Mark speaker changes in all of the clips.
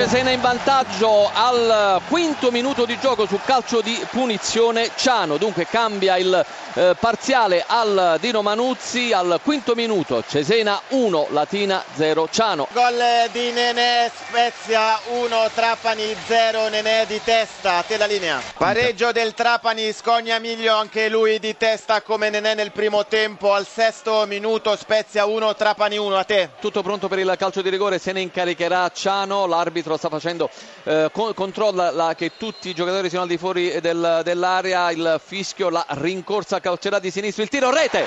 Speaker 1: Cesena in vantaggio al quinto minuto di gioco su calcio di punizione Ciano. Dunque cambia il eh, parziale al Dino Manuzzi al quinto minuto. Cesena 1, Latina 0, Ciano.
Speaker 2: Gol di Nenè, Spezia 1, Trapani 0, Nenè di testa. A te la linea. Pareggio del Trapani, Scogna Miglio anche lui di testa come Nenè nel primo tempo. Al sesto minuto Spezia 1, Trapani 1. A te.
Speaker 1: Tutto pronto per il calcio di rigore, se ne incaricherà Ciano. L'arbitro sta facendo, eh, con, controlla la, che tutti i giocatori siano al di fuori del, dell'area. Il fischio, la rincorsa calcerà di sinistro, il tiro, rete!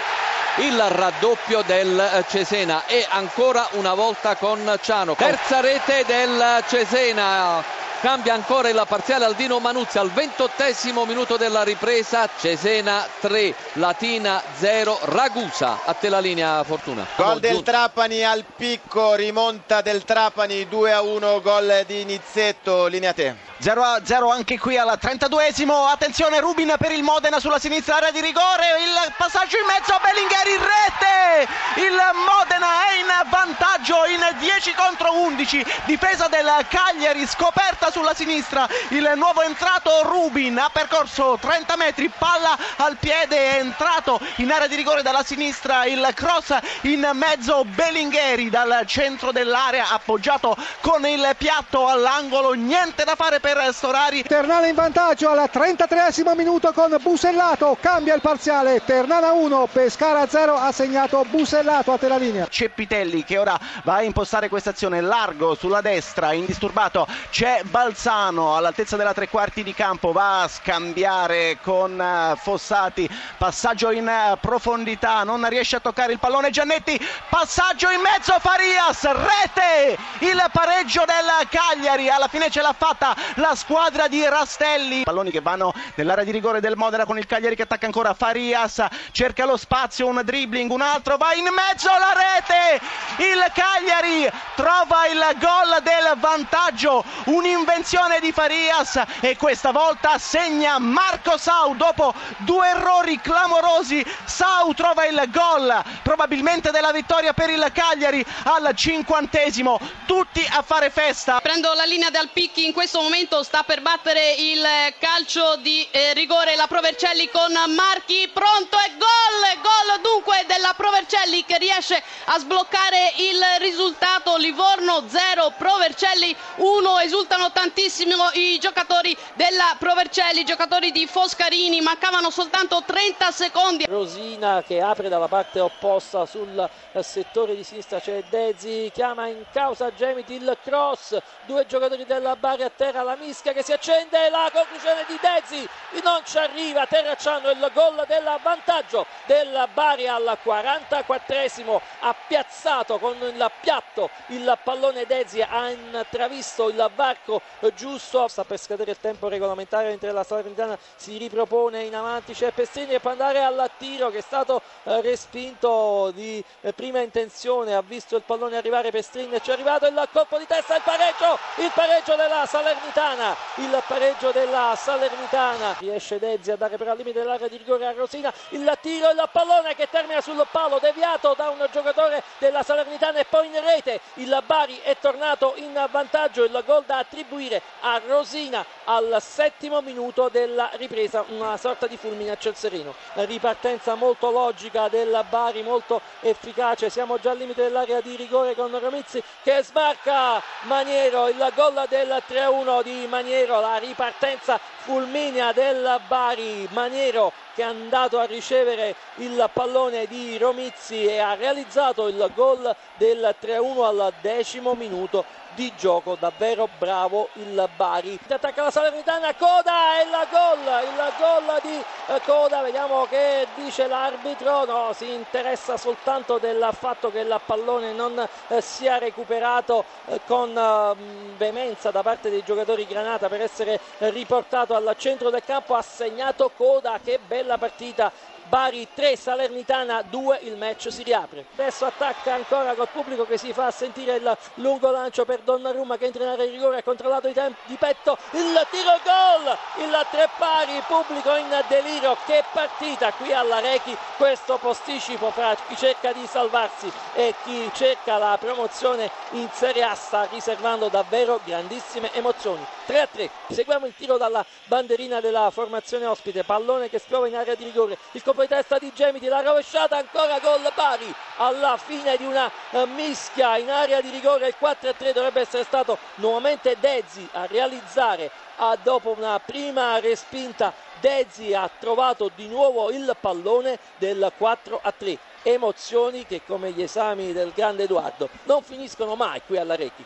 Speaker 1: Il raddoppio del Cesena e ancora una volta con Ciano. Terza rete del Cesena cambia ancora il parziale al Dino Manuzzi al ventottesimo minuto della ripresa. Cesena 3 Latina 0 Ragusa a te la linea Fortuna.
Speaker 2: Gol del Trapani al picco rimonta del Trapani 2 a 1 gol di Nizzetto. Linea te
Speaker 3: 0 a 0 anche qui al 32esimo attenzione Rubin per il Modena sulla sinistra area di rigore. Il passaggio in mezzo a Bellinger in rete. Il Modena è in vantaggio in 10 contro 11 difesa del Cagliari scoperta sulla sinistra. Il nuovo entrato Rubin ha percorso 30 metri palla al piede è entrato in area di rigore dalla sinistra. Il cross in mezzo Bellingheri dal centro dell'area appoggiato con il piatto all'angolo. Niente da fare per Storari.
Speaker 4: Ternana in vantaggio al 33 minuto con Busellato, cambia il parziale, Ternana 1, Pescara 0, ha segnato Busellato a te la linea.
Speaker 3: Cepitelli che ora va a impostare questa azione. Largo sulla destra, indisturbato, c'è Balzano all'altezza della tre quarti di campo, va a scambiare con eh, Fossati, passaggio in eh, profondità, non riesce a toccare il pallone. Giannetti, passaggio in mezzo. Farias, rete, il pareggio del Cagliari, alla fine ce l'ha fatta la squadra di Rastelli. Palloni che vanno nell'area di rigore del Modena con il Cagliari che attacca ancora Farias, cerca lo spazio, un dribbling, un altro, va in mezzo alla rete. Il Cagliari trova il gol del vantaggio, un'invenzione di Farias e questa volta segna Marco Sau dopo due errori clamorosi. Sau trova il gol probabilmente della vittoria per il Cagliari al cinquantesimo. Tutti a fare festa.
Speaker 5: Prendo la linea dal picchi in questo momento momento sta per battere il calcio di eh, rigore la Provercelli con Marchi pronto e gol gol dunque della Provercelli che riesce a sbloccare il risultato. Livorno 0 Provercelli 1 esultano tantissimo i giocatori della Provercelli giocatori di Foscarini mancavano soltanto 30 secondi.
Speaker 6: Rosina che apre dalla parte opposta sul settore di sinistra c'è Dezi chiama in causa Gemiti il cross due giocatori della Bari a terra la mischia che si accende la conclusione di Dezi non ci arriva Terracciano il gol del vantaggio del Bari al 44esimo ha piazzato con il piatto. Il pallone Dezi ha intravisto il varco giusto. Sta per scadere il tempo regolamentare mentre la Salernitana si ripropone in avanti. C'è Pestrini che può andare al tiro che è stato eh, respinto di eh, prima intenzione. Ha visto il pallone arrivare Pestrini ci è arrivato il colpo di testa il pareggio il pareggio della Salernitana Salernitana il pareggio della Salernitana. Riesce Dezzi a dare però al limite dell'area di rigore a Rosina. Il tiro e il pallone che termina sul palo deviato da un giocatore della Salernitana e poi in rete. Il Bari è tornato in vantaggio. Il gol da attribuire a Rosina al settimo minuto della ripresa. Una sorta di fulmine a Celserino ripartenza molto logica del Bari molto efficace. Siamo già al limite dell'area di rigore con Romizzi che sbarca. Maniero il gol del 3-1 di Maniero, la ripartenza fulminea del Bari, Maniero che è andato a ricevere il pallone di Romizzi e ha realizzato il gol del 3-1 al decimo minuto di gioco davvero bravo il Bari. Attacca la Salernitana Coda e il gol il gol di eh, Coda vediamo che dice l'arbitro. No si interessa soltanto del fatto che il pallone non eh, sia recuperato eh, con eh, veemenza da parte dei giocatori Granata per essere riportato al centro del campo. Ha segnato Coda che bella partita Bari 3 Salernitana 2 il match si riapre. Adesso attacca ancora col pubblico che si fa sentire il lungo lancio per Donnarumma che entra in area di rigore ha controllato di, temp- di petto il tiro gol! Il tre pari pubblico in delirio che partita qui alla Rechi questo posticipo fra chi cerca di salvarsi e chi cerca la promozione in Serie A sta riservando davvero grandissime emozioni. 3 a 3 seguiamo il tiro dalla banderina della formazione ospite pallone che si trova in area di rigore il colpo di testa di Gemiti la rovesciata ancora gol Bari. Alla fine di una uh, mischia in area di rigore il 4 a 3 dovrebbe essere stato nuovamente Dezzi a realizzare ah, dopo una prima respinta Dezzi ha trovato di nuovo il pallone del 4 a 3 emozioni che come gli esami del grande Edoardo non finiscono mai qui alla Recchi